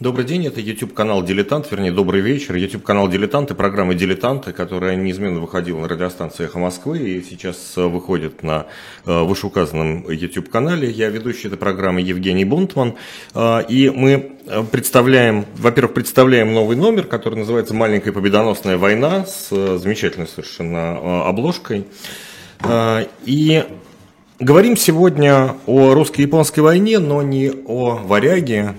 Добрый день, это YouTube-канал «Дилетант», вернее, добрый вечер. YouTube-канал «Дилетант» и программа «Дилетанты», которая неизменно выходила на радиостанции «Эхо Москвы» и сейчас э, выходит на э, вышеуказанном YouTube-канале. Я ведущий этой программы Евгений Бунтман. Э, и мы представляем, во-первых, представляем новый номер, который называется «Маленькая победоносная война» с замечательной совершенно обложкой. И Говорим сегодня о русско-японской войне, но не о варяге,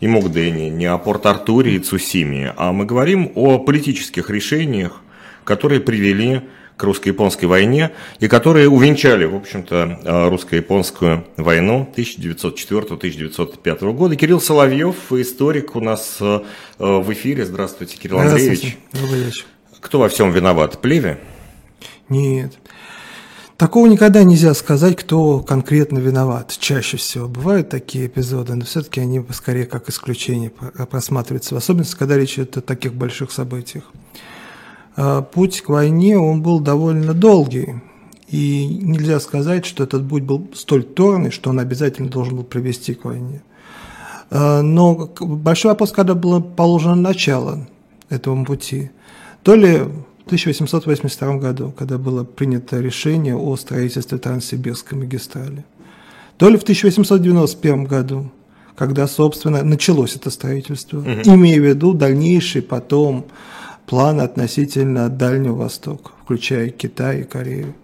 и Мугдене, не о Порт-Артуре и Цусиме, а мы говорим о политических решениях, которые привели к русско-японской войне и которые увенчали, в общем-то, э, русско-японскую войну 1904-1905 года. Кирилл Соловьев, историк у нас э, в эфире. Здравствуйте, Кирилл Андреевич. Добрый вечер. Кто во всем виноват? Плеве? Нет. Такого никогда нельзя сказать, кто конкретно виноват. Чаще всего бывают такие эпизоды, но все-таки они скорее как исключение просматриваются, в особенности, когда речь идет о таких больших событиях. А, путь к войне, он был довольно долгий, и нельзя сказать, что этот путь был столь торный, что он обязательно должен был привести к войне. А, но большой вопрос, когда было положено начало этому пути. То ли 1882 году, когда было принято решение о строительстве Транссибирской магистрали. То ли в 1891 году, когда, собственно, началось это строительство, угу. имея в виду дальнейший потом план относительно Дальнего Востока, включая Китай и Корею.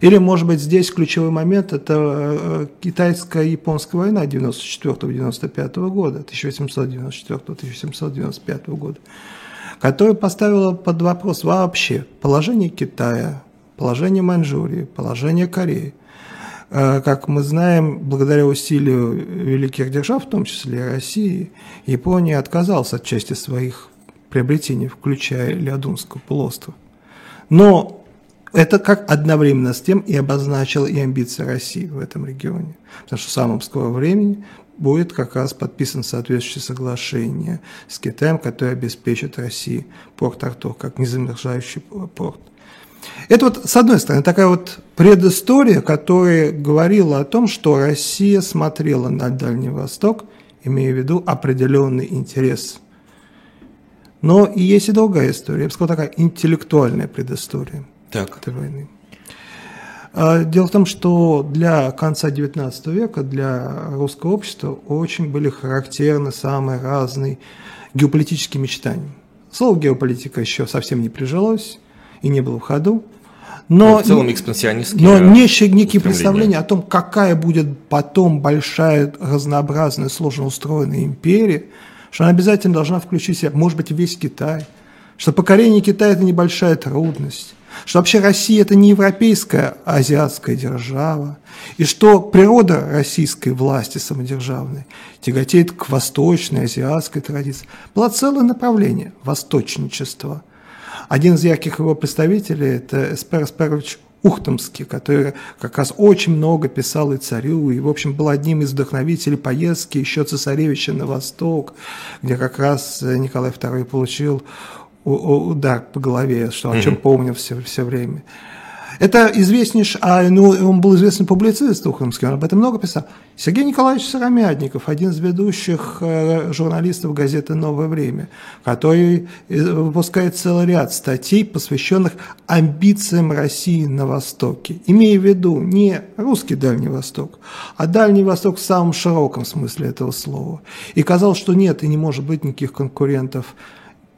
Или, может быть, здесь ключевой момент – это э, китайско-японская война 94-95 года, 1894-1795 года, которая поставила под вопрос вообще положение Китая, положение Маньчжурии, положение Кореи. Э, как мы знаем, благодаря усилию великих держав, в том числе России, Япония отказалась от части своих приобретений, включая Леодунский полуостров. Но это как одновременно с тем и обозначило и амбиции России в этом регионе. Потому что в самом скором времени будет как раз подписано соответствующее соглашение с Китаем, которое обеспечит России порт Артур как незамерзающий порт. Это вот, с одной стороны, такая вот предыстория, которая говорила о том, что Россия смотрела на Дальний Восток, имея в виду определенный интерес. Но и есть и другая история, я бы сказал, такая интеллектуальная предыстория так. этой войны. А, дело в том, что для конца XIX века, для русского общества очень были характерны самые разные геополитические мечтания. Слово геополитика еще совсем не прижилось и не было в ходу. Но, но в целом экспансионистские Но некие, некие представления о том, какая будет потом большая, разнообразная, сложно устроенная империя, что она обязательно должна включить в себя, может быть, весь Китай, что покорение Китая – это небольшая трудность, что вообще Россия – это не европейская, а азиатская держава, и что природа российской власти самодержавной тяготеет к восточной, азиатской традиции. Было целое направление – восточничество. Один из ярких его представителей – это Эспер Эсперович Ухтомский, который как раз очень много писал и царю, и, в общем, был одним из вдохновителей поездки еще цесаревича на восток, где как раз Николай II получил удар по голове, что о чем помню все, все время. Это известнейший, а ну, он был известный публицист Ухомский, он об этом много писал. Сергей Николаевич Сыромятников, один из ведущих э, журналистов газеты «Новое время», который э, выпускает целый ряд статей, посвященных амбициям России на Востоке, имея в виду не русский Дальний Восток, а Дальний Восток в самом широком смысле этого слова. И казалось, что нет и не может быть никаких конкурентов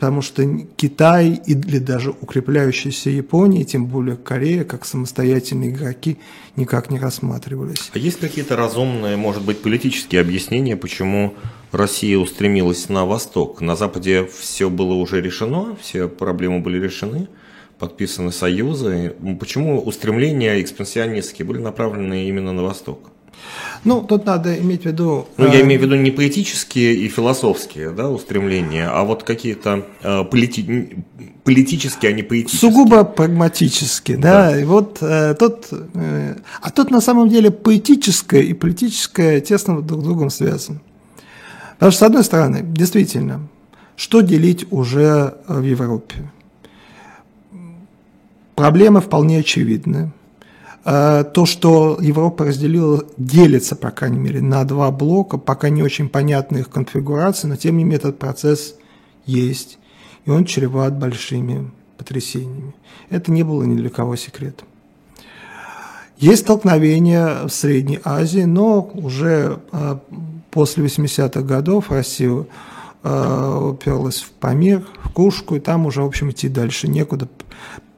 потому что Китай или даже укрепляющаяся Япония, тем более Корея, как самостоятельные игроки, никак не рассматривались. А есть какие-то разумные, может быть, политические объяснения, почему Россия устремилась на восток? На Западе все было уже решено, все проблемы были решены, подписаны союзы. Почему устремления экспансионистские были направлены именно на восток? Ну, тут надо иметь в виду... Ну, я э, имею в виду не поэтические и философские да, устремления, а вот какие-то э, полити... политические, а не поэтические. Сугубо прагматические, да. да. И вот э, тут... Э, а тут на самом деле поэтическое и политическое тесно друг с другом связаны. Потому что, с одной стороны, действительно, что делить уже в Европе? Проблемы вполне очевидны то, что Европа разделила, делится, по крайней мере, на два блока, пока не очень понятна их конфигурация, но тем не менее этот процесс есть, и он чреват большими потрясениями. Это не было ни для кого секретом. Есть столкновения в Средней Азии, но уже э, после 80-х годов Россия э, уперлась в Памир, в Кушку, и там уже, в общем, идти дальше некуда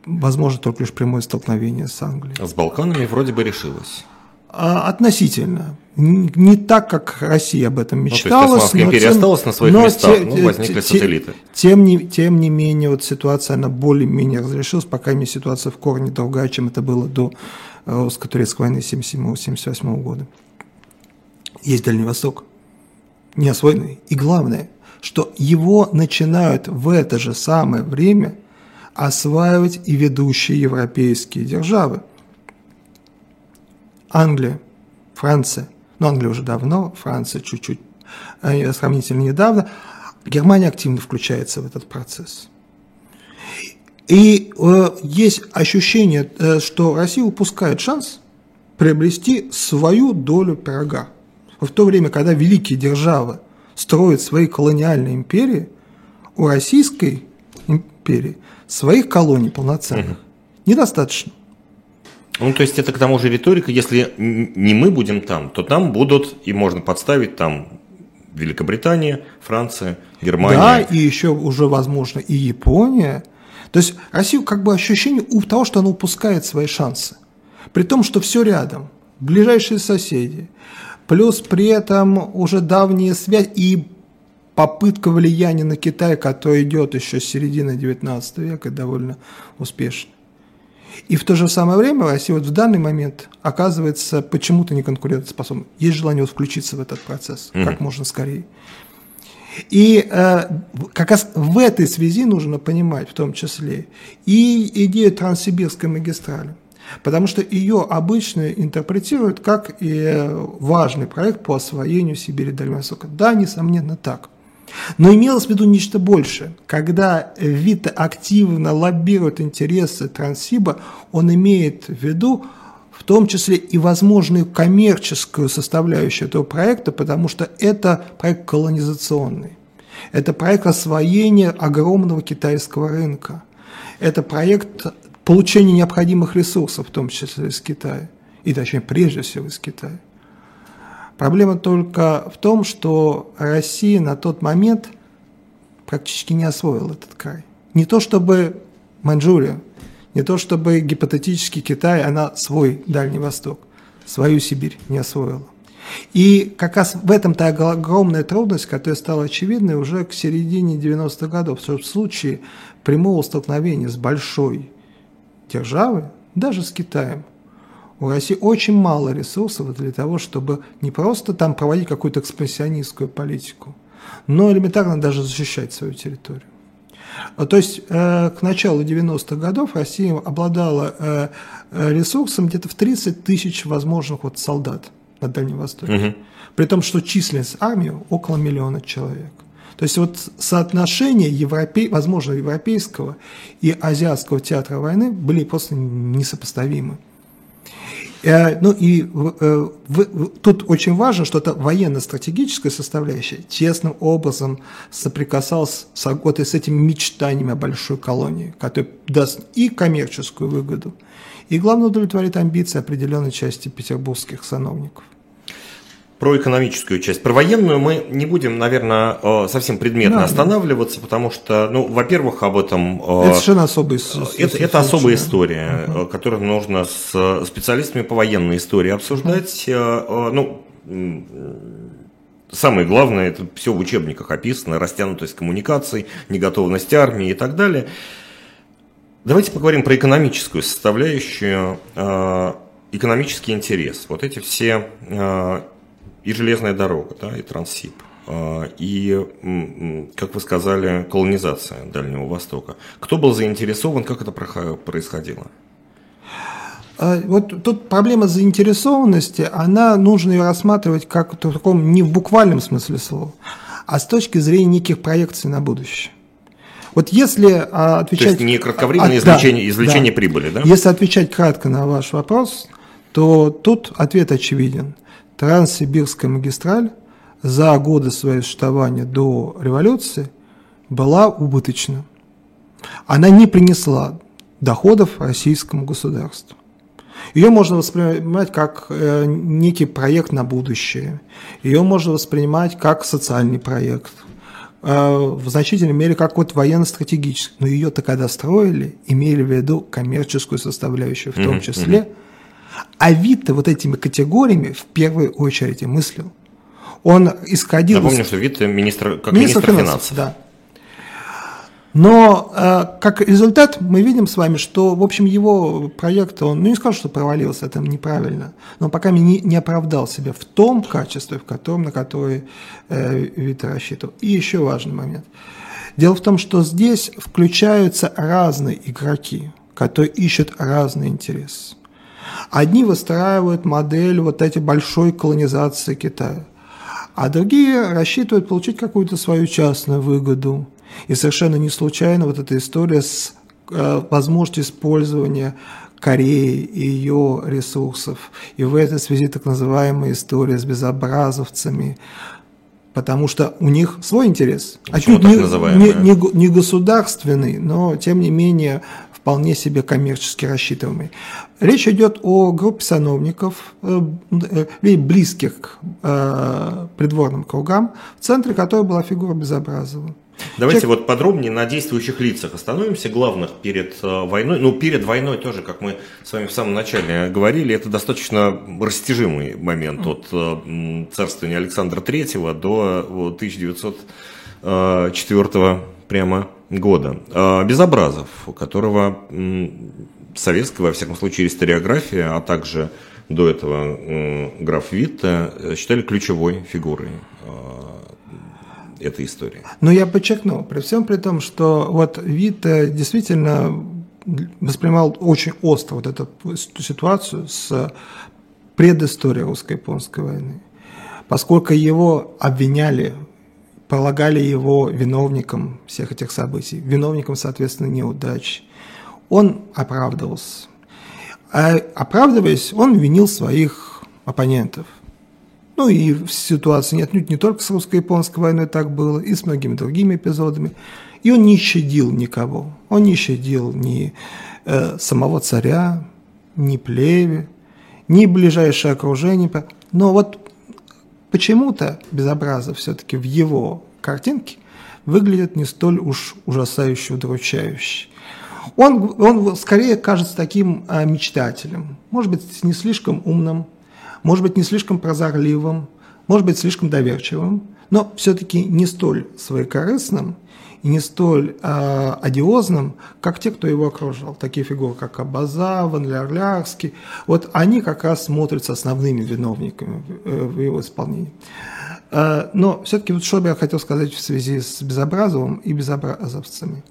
возможно только лишь прямое столкновение с Англией. С Балканами вроде бы решилось. А, относительно. Не так, как Россия об этом мечтала. Ну, то есть империя тем, осталась на своих местах, те, но возникли те, сателлиты. Тем не, тем не менее, вот ситуация, она более-менее разрешилась, пока не ситуация в корне другая, чем это было до э, русско-турецкой войны 1977-1978 года. Есть Дальний Восток, не освоенный. И главное, что его начинают в это же самое время – осваивать и ведущие европейские державы. Англия, Франция, но Англия уже давно, Франция чуть-чуть э, сравнительно недавно, Германия активно включается в этот процесс. И э, есть ощущение, э, что Россия упускает шанс приобрести свою долю пирога. В то время, когда великие державы строят свои колониальные империи, у Российской империи своих колоний полноценных угу. недостаточно. Ну, то есть это к тому же риторика, если не мы будем там, то там будут, и можно подставить там Великобритания, Франция, Германия. Да, и еще уже, возможно, и Япония. То есть Россию как бы ощущение у того, что она упускает свои шансы. При том, что все рядом, ближайшие соседи, плюс при этом уже давняя связь и попытка влияния на Китай, которая идет еще с середины XIX века, довольно успешно. И в то же самое время Россия вот в данный момент оказывается почему-то не конкурентоспособной. Есть желание вот включиться в этот процесс mm-hmm. как можно скорее. И э, как раз в этой связи нужно понимать в том числе и идею Транссибирской магистрали. Потому что ее обычно интерпретируют как и важный проект по освоению Сибири Дальнего Востока. Да, несомненно, так. Но имелось в виду нечто большее. Когда Вита активно лоббирует интересы Транссиба, он имеет в виду в том числе и возможную коммерческую составляющую этого проекта, потому что это проект колонизационный. Это проект освоения огромного китайского рынка. Это проект получения необходимых ресурсов, в том числе из Китая. И точнее, прежде всего из Китая. Проблема только в том, что Россия на тот момент практически не освоила этот край. Не то чтобы Маньчжурия, не то чтобы гипотетически Китай, она свой Дальний Восток, свою Сибирь не освоила. И как раз в этом-то огромная трудность, которая стала очевидной уже к середине 90-х годов, в случае прямого столкновения с большой державой, даже с Китаем – у России очень мало ресурсов для того, чтобы не просто там проводить какую-то экспансионистскую политику, но элементарно даже защищать свою территорию. А, то есть э, к началу 90-х годов Россия обладала э, э, ресурсом где-то в 30 тысяч возможных вот солдат на Дальнем Востоке. Угу. При том, что численность армии около миллиона человек. То есть вот соотношение европей, возможно, европейского и азиатского театра войны были просто несопоставимы. Э, ну и э, тут очень важно, что это военно-стратегическая составляющая тесным образом соприкасалась с, вот, с этими мечтаниями о большой колонии, которая даст и коммерческую выгоду, и, главное, удовлетворит амбиции определенной части петербургских сановников про экономическую часть. Про военную мы не будем, наверное, э, совсем предметно да, останавливаться, потому что, ну, во-первых, об этом... Э, это совершенно особая это, это особая история, uh-huh. которую нужно с специалистами по военной истории обсуждать. Uh-huh. Ну, самое главное, это все в учебниках описано, растянутость коммуникаций, неготовность армии и так далее. Давайте поговорим про экономическую составляющую, экономический интерес. Вот эти все и железная дорога, да, и Транссиб, а, и, как вы сказали, колонизация Дальнего Востока. Кто был заинтересован, как это происходило? А, вот тут проблема заинтересованности, она нужно ее рассматривать как в таком не в буквальном смысле слова, а с точки зрения неких проекций на будущее. Вот если отвечать... То есть не кратковременное а, извлечение, да, извлечение да. прибыли, да? Если отвечать кратко на ваш вопрос, то тут ответ очевиден. Транссибирская магистраль за годы своего существования до революции была убыточна. Она не принесла доходов российскому государству. Ее можно воспринимать как э, некий проект на будущее. Ее можно воспринимать как социальный проект. Э, в значительной мере как вот военно-стратегический. Но ее-то когда строили, имели в виду коммерческую составляющую в том числе. А вид-то вот этими категориями в первую очередь и мыслил. Он исходил... Напомню, что вид министр, как министр, министр финансов. финансов. Да. Но э, как результат мы видим с вами, что, в общем, его проект, он, ну не скажу, что провалился, это неправильно, но пока не, не оправдал себя в том качестве, в котором, на которое э, Вита рассчитывал. И еще важный момент. Дело в том, что здесь включаются разные игроки, которые ищут разные интересы. Одни выстраивают модель вот этой большой колонизации Китая, а другие рассчитывают получить какую-то свою частную выгоду – и совершенно не случайно вот эта история с э, возможностью использования Кореи и ее ресурсов. И в этой связи так называемая история с безобразовцами, потому что у них свой интерес. Отнюдь не, не, не, не государственный, но тем не менее вполне себе коммерчески рассчитываемый. Речь идет о группе сановников, э, э, близких к придворным кругам, в центре которой была фигура Безобразова. Давайте Человек... вот подробнее на действующих лицах остановимся, главных перед э, войной. Ну, перед войной тоже, как мы с вами в самом начале говорили, это достаточно растяжимый момент от э, царствования Александра III до 1904 э, прямо года. Безобразов, у которого советская, во всяком случае, историография, а также до этого граф Витта считали ключевой фигурой этой истории. Но я подчеркну, при всем при том, что вот вид действительно воспринимал очень остро вот эту ситуацию с предысторией русско-японской войны, поскольку его обвиняли, полагали его виновником всех этих событий, виновником, соответственно, неудач. Он оправдывался. А оправдываясь, он винил своих оппонентов. Ну и в ситуации нет, не только с русско-японской войной так было, и с многими другими эпизодами. И он не щадил никого. Он не щадил ни э, самого царя, ни плеви, ни ближайшее окружение. Но вот почему-то Безобразов все-таки в его картинке выглядит не столь уж ужасающе удручающе. Он, он скорее кажется таким э, мечтателем, может быть, не слишком умным, может быть, не слишком прозорливым, может быть, слишком доверчивым, но все-таки не столь своекорыстным и не столь э, одиозным, как те, кто его окружал. Такие фигуры, как Абаза, Ван Лярлярский, вот они как раз смотрятся основными виновниками в, э, его исполнении. Э, но все-таки вот что бы я хотел сказать в связи с Безобразовым и Безобразовцами.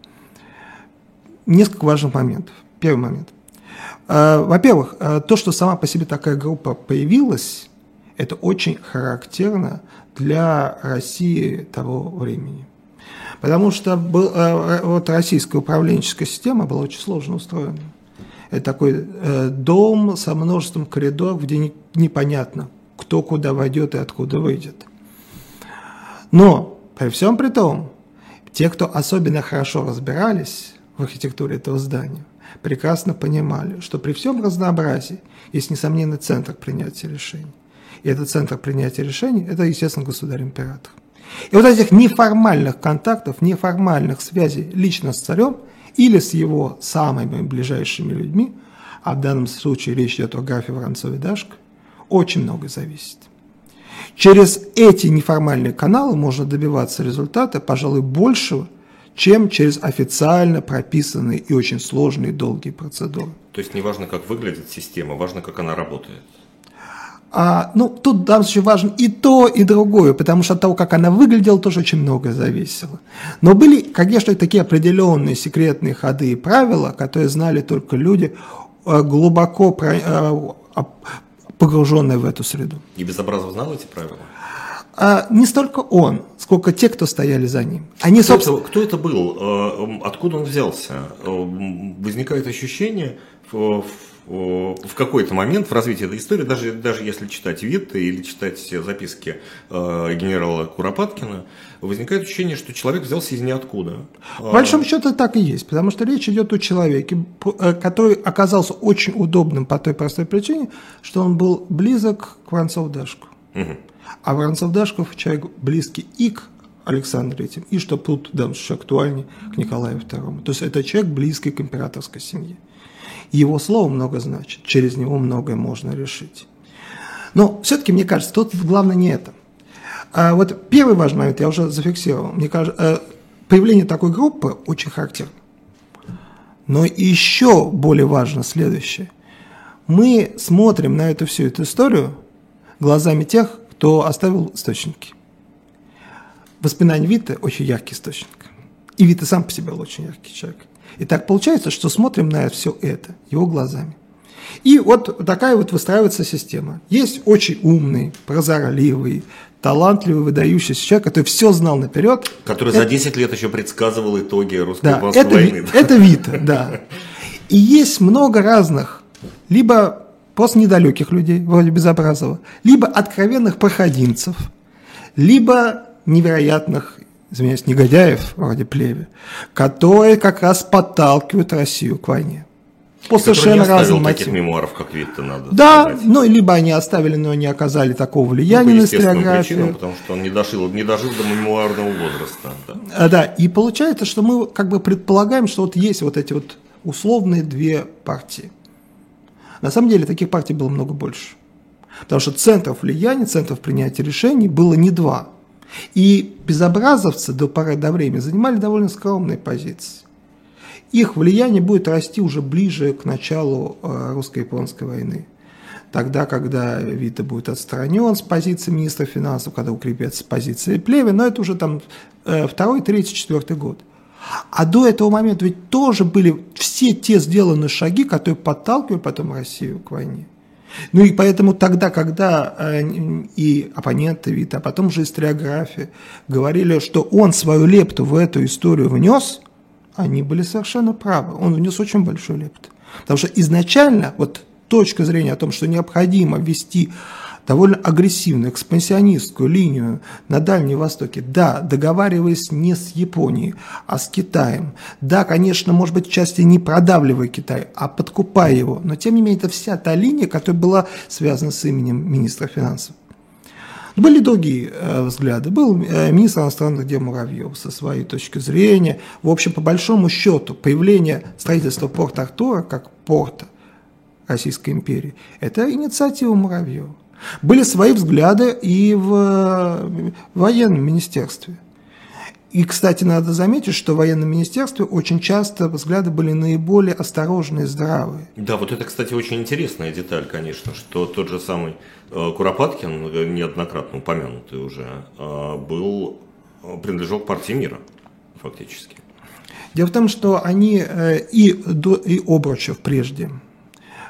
Несколько важных моментов. Первый момент. Э, во-первых, то, что сама по себе такая группа появилась, это очень характерно для России того времени. Потому что был, э, вот российская управленческая система была очень сложно устроена. Это такой дом со множеством коридоров, где непонятно, кто куда войдет и откуда выйдет. Но при всем при том, те, кто особенно хорошо разбирались в архитектуре этого здания, прекрасно понимали, что при всем разнообразии есть несомненный центр принятия решений. И этот центр принятия решений – это, естественно, государь-император. И вот этих неформальных контактов, неформальных связей лично с царем или с его самыми ближайшими людьми, а в данном случае речь идет о графе Воронцове Дашко, очень много зависит. Через эти неформальные каналы можно добиваться результата, пожалуй, большего, чем через официально прописанные и очень сложные долгие процедуры. То есть не важно, как выглядит система, важно, как она работает. А, ну, тут в данном случае важно и то, и другое, потому что от того, как она выглядела, тоже очень многое зависело. Но были, конечно, такие определенные секретные ходы и правила, которые знали только люди, э, глубоко э, погруженные в эту среду. И Безобразов знал эти правила? а не столько он, сколько те, кто стояли за ним. Они, кто, собственно... это, кто это был? Э, откуда он взялся? Возникает ощущение в, в какой-то момент в развитии этой истории, даже, даже если читать Витте или читать все записки э, генерала Куропаткина, возникает ощущение, что человек взялся из ниоткуда. В большом счету так и есть, потому что речь идет о человеке, э, который оказался очень удобным по той простой причине, что он был близок к Воронцову Дашку. Угу. А Воронцов Дашков человек близкий и к Александру III, и что тут в данном случае актуальнее, к Николаю II. То есть это человек близкий к императорской семье. Его слово много значит, через него многое можно решить. Но все-таки, мне кажется, тут главное не это. А вот первый важный момент я уже зафиксировал. Мне кажется, э, появление такой группы очень характерно. Но еще более важно следующее. Мы смотрим на эту всю эту историю глазами тех, кто оставил источники. Воспоминания Вита очень яркий источник. И Вита сам по себе был очень яркий человек. И так получается, что смотрим на все это его глазами. И вот такая вот выстраивается система. Есть очень умный, прозорливый, талантливый, выдающийся человек, который все знал наперед. Который это... за 10 лет еще предсказывал итоги русско-японской да, это, войны. Это Вита, да. И есть много разных, либо просто недалеких людей, вроде Безобразова, либо откровенных проходимцев, либо невероятных извиняюсь, негодяев вроде Плеве, которые как раз подталкивают Россию к войне. По совершенно разным мотивам. таких мемуаров, как Витте, надо Да, сказать. ну, либо они оставили, но не оказали такого влияния ну, на историографию. Причинам, потому что он не дожил, не дожил до мемуарного возраста. Да. А, да, и получается, что мы как бы предполагаем, что вот есть вот эти вот условные две партии. На самом деле таких партий было много больше. Потому что центров влияния, центров принятия решений было не два, и безобразовцы до поры до времени занимали довольно скромные позиции. Их влияние будет расти уже ближе к началу э, русско-японской войны. Тогда, когда Вита будет отстранен с позиции министра финансов, когда укрепится позиция Плеве, но это уже там э, второй, третий, четвертый год. А до этого момента ведь тоже были все те сделанные шаги, которые подталкивали потом Россию к войне. Ну и поэтому тогда, когда э, и оппоненты ВИТа, а потом уже историография говорили, что он свою лепту в эту историю внес, они были совершенно правы. Он внес очень большую лепту. Потому что изначально вот точка зрения о том, что необходимо ввести довольно агрессивную экспансионистскую линию на Дальнем Востоке. Да, договариваясь не с Японией, а с Китаем. Да, конечно, может быть, части не продавливая Китай, а подкупая его. Но, тем не менее, это вся та линия, которая была связана с именем министра финансов. Были другие э, взгляды. Был э, министр иностранных дел Муравьев со своей точки зрения. В общем, по большому счету, появление строительства порта Артура как порта Российской империи – это инициатива Муравьева. Были свои взгляды и в э, военном министерстве. И, кстати, надо заметить, что в военном министерстве очень часто взгляды были наиболее осторожные и здравые. Да, вот это, кстати, очень интересная деталь, конечно, что тот же самый э, Куропаткин, э, неоднократно упомянутый уже, был, принадлежал к партии мира, фактически. Дело в том, что они и, и Обручев прежде,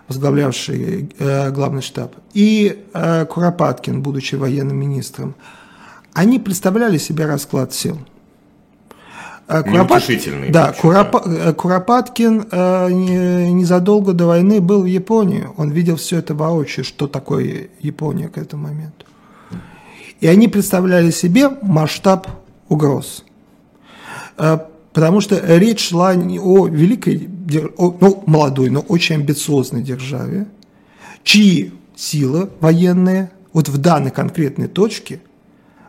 возглавлявший э, главный штаб, и э, Куропаткин, будучи военным министром, они представляли себе расклад сил. Э, Куропат... Да, Куропа... Э, Куропаткин не, незадолго до войны был в Японии. Он видел все это воочию, что такое Япония к этому моменту. И они представляли себе масштаб угроз. Потому что речь шла не о великой, ну, молодой, но очень амбициозной державе, чьи силы военные вот в данной конкретной точке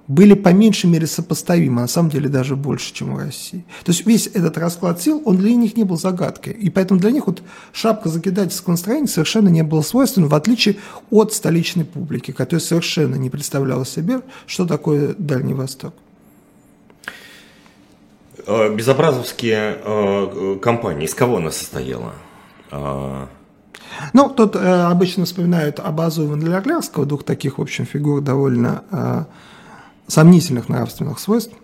были по меньшей мере сопоставимы, а на самом деле даже больше, чем у России. То есть весь этот расклад сил, он для них не был загадкой. И поэтому для них вот шапка закидательского настроения совершенно не было свойственна, в отличие от столичной публики, которая совершенно не представляла себе, что такое Дальний Восток. Э, безобразовские э, компании, из кого она состояла? А, ну, тут э, обычно вспоминают об Азу и Вандалерлярского, двух таких, в общем, фигур довольно э, сомнительных нравственных свойств.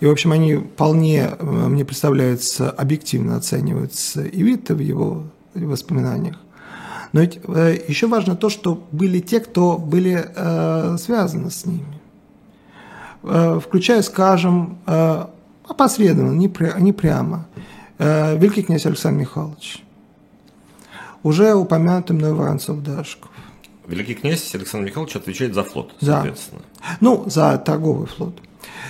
И, в общем, они вполне, э, мне представляется, объективно оцениваются и Витте в его воспоминаниях. Но ведь э, еще важно то, что были те, кто были э, связаны с ними. Э, включая, скажем, э, опосредованно, не, пря, не прямо. Э, великий князь Александр Михайлович. уже упомянутый мной Воронцов-Дашков. Великий князь Александр Михайлович отвечает за флот, соответственно. Да. Ну, за торговый флот.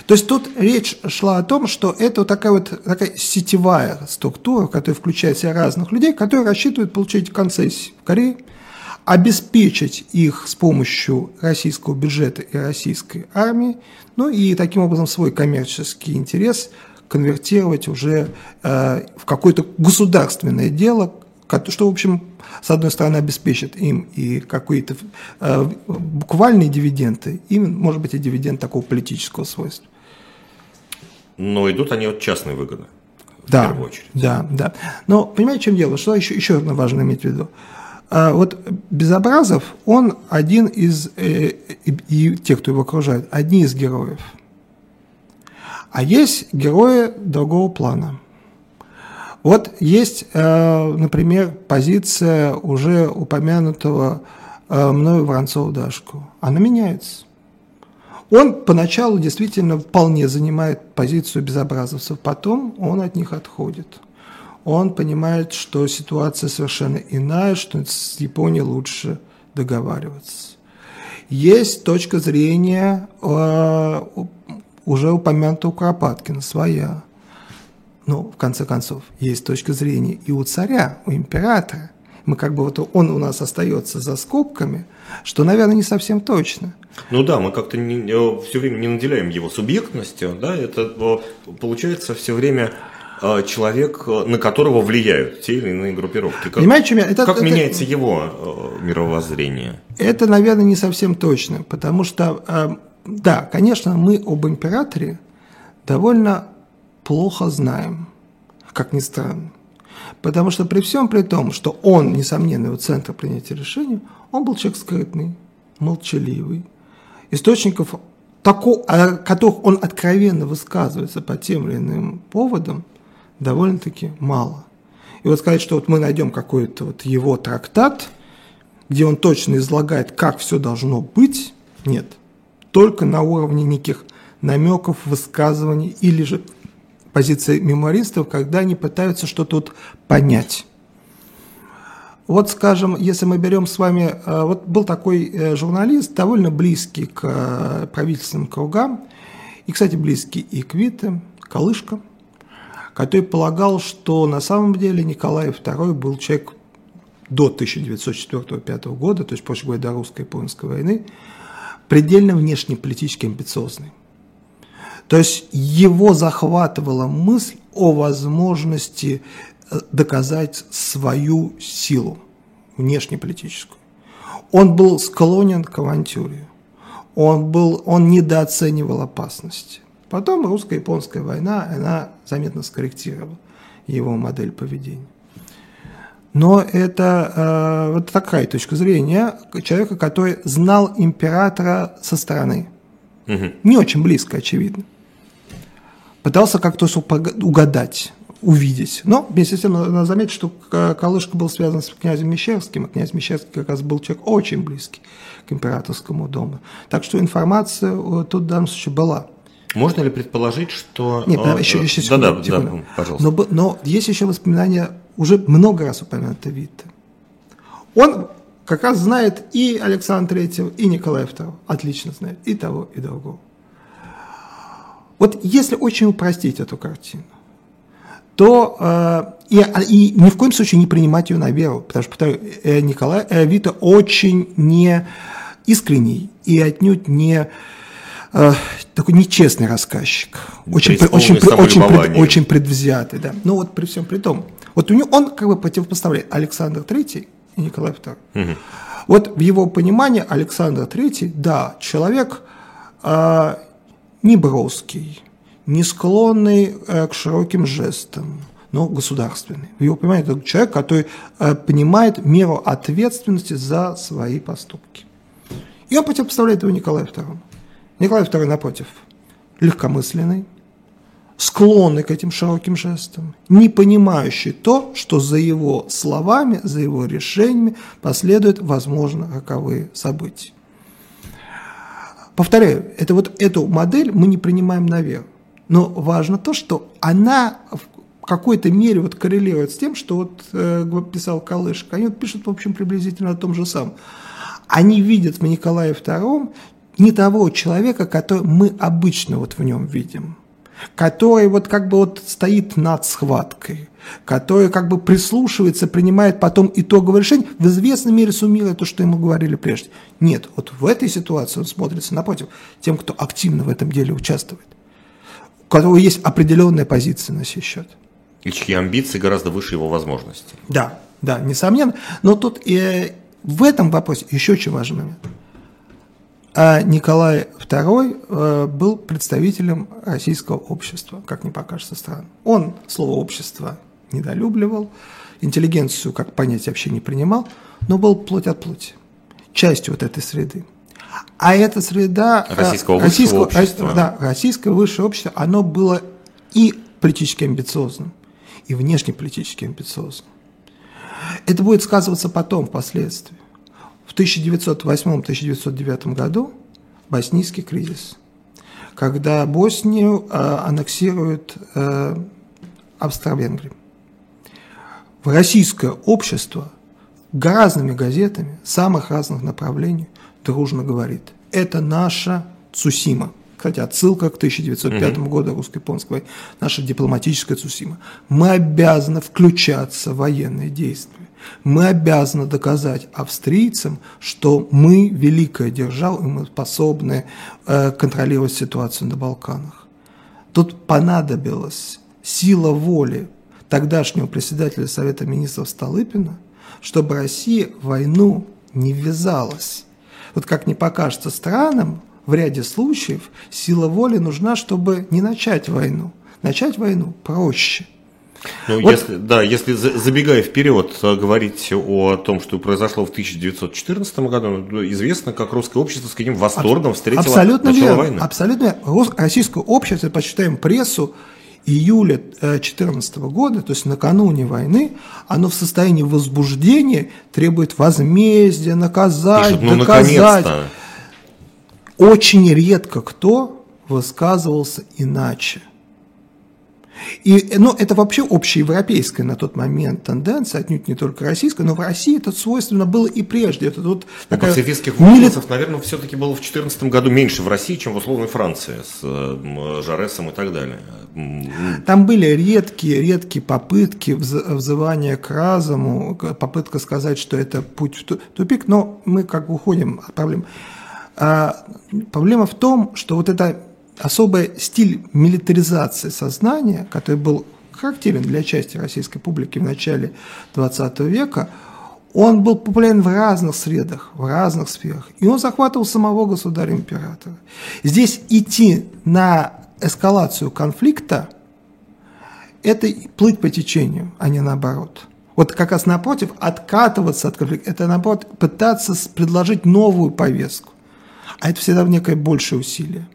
То есть тут речь шла о том, что это такая вот такая сетевая структура, которая включает в себя разных людей, которые рассчитывают получить концессии в Корее, обеспечить их с помощью российского бюджета и российской армии, ну и таким образом свой коммерческий интерес конвертировать уже э, в какое-то государственное дело, что, в общем, с одной стороны, обеспечит им и какие-то э, буквальные дивиденды, и, может быть, и дивиденд такого политического свойства. Но идут они от частной выгоды. В да, первую очередь. Да, да. Но понимаете, в чем дело? Что еще, еще важно иметь в виду? Вот Безобразов, он один из, э, и, те, кто его окружает, одни из героев. А есть герои другого плана. Вот есть, э, например, позиция уже упомянутого э, мною Воронцова-Дашку. Она меняется. Он поначалу действительно вполне занимает позицию безобразовцев, потом он от них отходит. Он понимает, что ситуация совершенно иная, что с Японией лучше договариваться. Есть точка зрения э, уже упомянутого Куропаткина, своя. Но, в конце концов, есть точка зрения и у царя, у императора. Мы как бы вот он у нас остается за скобками, что, наверное, не совсем точно. Ну да, мы как-то э, все время не наделяем его субъектностью, да, это э, получается все время человек, на которого влияют те или иные группировки. Как, Понимаете, чем я? Это, как это, меняется его мировоззрение? Это, наверное, не совсем точно, потому что, да, конечно, мы об императоре довольно плохо знаем, как ни странно. Потому что при всем при том, что он, несомненно, его центр принятия решений, он был человек скрытный, молчаливый. Источников, о которых он откровенно высказывается по тем или иным поводам, довольно-таки мало. И вот сказать, что вот мы найдем какой-то вот его трактат, где он точно излагает, как все должно быть, нет. Только на уровне неких намеков, высказываний или же позиции мемуаристов, когда они пытаются что-то тут понять. Вот, скажем, если мы берем с вами, э, вот был такой э, журналист, довольно близкий к э, правительственным кругам, и, кстати, близкий и к Вите, Калышко, который полагал, что на самом деле Николай II был человек до 1904-1905 года, то есть, проще говоря, до русско-японской войны, предельно внешнеполитически амбициозный. То есть его захватывала мысль о возможности э, доказать свою силу внешнеполитическую. Он был склонен к авантюре. Он, был, он недооценивал опасности. Потом русско-японская война, она заметно скорректировала его модель поведения. Но это э, вот такая точка зрения человека, который знал императора со стороны. Угу. Не очень близко, очевидно пытался как-то угадать, увидеть. Но вместе с тем надо заметить, что Калышка был связан с князем Мещерским, а князь Мещерский как раз был человек очень близкий к императорскому дому. Так что информация э, тут в данном случае была. Можно ли предположить, что... Нет, э, еще, еще секунду, да, да, секунду. да, пожалуйста. Но, но есть еще воспоминания, уже много раз упомянутого Витте. Он как раз знает и Александра Третьего, и Николая II. Отлично знает и того, и другого. Вот если очень упростить эту картину, то э, и, и ни в коем случае не принимать ее на веру, потому что э, Николай э, Вита очень не искренний и отнюдь не э, такой нечестный рассказчик, очень, очень, очень, пред, очень предвзятый, да. Но вот при всем при том, вот у него он как бы противопоставляет Александр III и Николай II. Угу. Вот в его понимании Александр III, да, человек э, не броский, не склонный э, к широким жестам, но государственный. В его понимании это человек, который э, понимает меру ответственности за свои поступки. И он противопоставляет его Николаю II. Николай II, напротив, легкомысленный, склонный к этим широким жестам, не понимающий то, что за его словами, за его решениями последуют, возможно, роковые события. Повторяю, это вот эту модель мы не принимаем на веру. Но важно то, что она в какой-то мере вот коррелирует с тем, что вот э, писал Калышка. Они вот пишут, в общем, приблизительно о том же самом. Они видят в Николае II не того человека, который мы обычно вот в нем видим, который вот как бы вот стоит над схваткой, который как бы прислушивается, принимает потом итоговое решение, в известной мере суммируя то, что ему говорили прежде. Нет, вот в этой ситуации он смотрится напротив тем, кто активно в этом деле участвует, у которого есть определенная позиция на сей счет. И чьи амбиции гораздо выше его возможностей. Да, да, несомненно. Но тут и в этом вопросе еще очень важный момент. А Николай II э, был представителем российского общества, как не покажется странно. Он слово «общество» недолюбливал, интеллигенцию как понятие вообще не принимал, но был плоть от плоти, частью вот этой среды. А эта среда... Э, российского, российского общества. Да, российское высшее общество, оно было и политически амбициозным, и внешнеполитически амбициозным. Это будет сказываться потом, впоследствии. В 1908-1909 году боснийский кризис, когда Боснию э, аннексирует э, Австро-Венгрия. В российское общество разными газетами самых разных направлений дружно говорит, это наша Цусима – кстати, отсылка к 1905 угу. году русско-японской наша дипломатическая Цусима. Мы обязаны включаться в военные действия. Мы обязаны доказать австрийцам, что мы великая держава, и мы способны э, контролировать ситуацию на Балканах. Тут понадобилась сила воли тогдашнего председателя Совета министров Столыпина, чтобы Россия в войну не ввязалась. Вот как не покажется странным, в ряде случаев сила воли нужна, чтобы не начать войну. Начать войну проще. Ну, вот. если, да, если забегая вперед, э, говорить о том, что произошло в 1914 году, ну, известно, как русское общество с каким восторгом встретило абсолютно начало верно, войны. Абсолютно. Российское общество, почитаем прессу, июля 2014 года, то есть накануне войны, оно в состоянии возбуждения требует возмездия, наказать, Пишут, ну, доказать. Очень редко кто высказывался иначе. И, ну, это вообще общеевропейская на тот момент тенденция, отнюдь не только российская, но в России это свойственно было и прежде. Это тут ну, такая... Пацифистских вылазов, наверное, все-таки было в 2014 году меньше в России, чем в условной Франции с э, Жаресом и так далее. Там были редкие, редкие попытки взывания к разуму, попытка сказать, что это путь в тупик, но мы как уходим от проблем. А проблема в том, что вот это особый стиль милитаризации сознания, который был характерен для части российской публики в начале XX века, он был популярен в разных средах, в разных сферах. И он захватывал самого государя-императора. Здесь идти на эскалацию конфликта – это плыть по течению, а не наоборот. Вот как раз напротив, откатываться от конфликта – это наоборот пытаться предложить новую повестку. А это всегда некое большее усилие.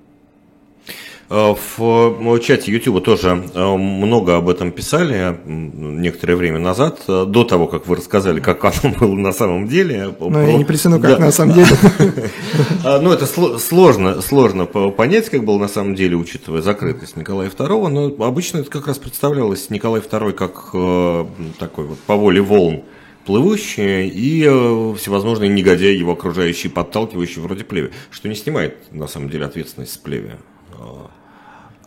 Э, в чате YouTube тоже э, много об этом писали некоторое время назад, э, до того, как вы рассказали, как оно было на самом деле. Но Про... я не присяну, как да. на самом деле. Ну, это сложно, сложно понять, как было на самом деле, учитывая закрытость Николая II, но обычно это как раз представлялось Николай II как такой вот по воле волн плывущие и всевозможные негодяи, его окружающие, подталкивающие вроде плеве, что не снимает на самом деле ответственность с плеве.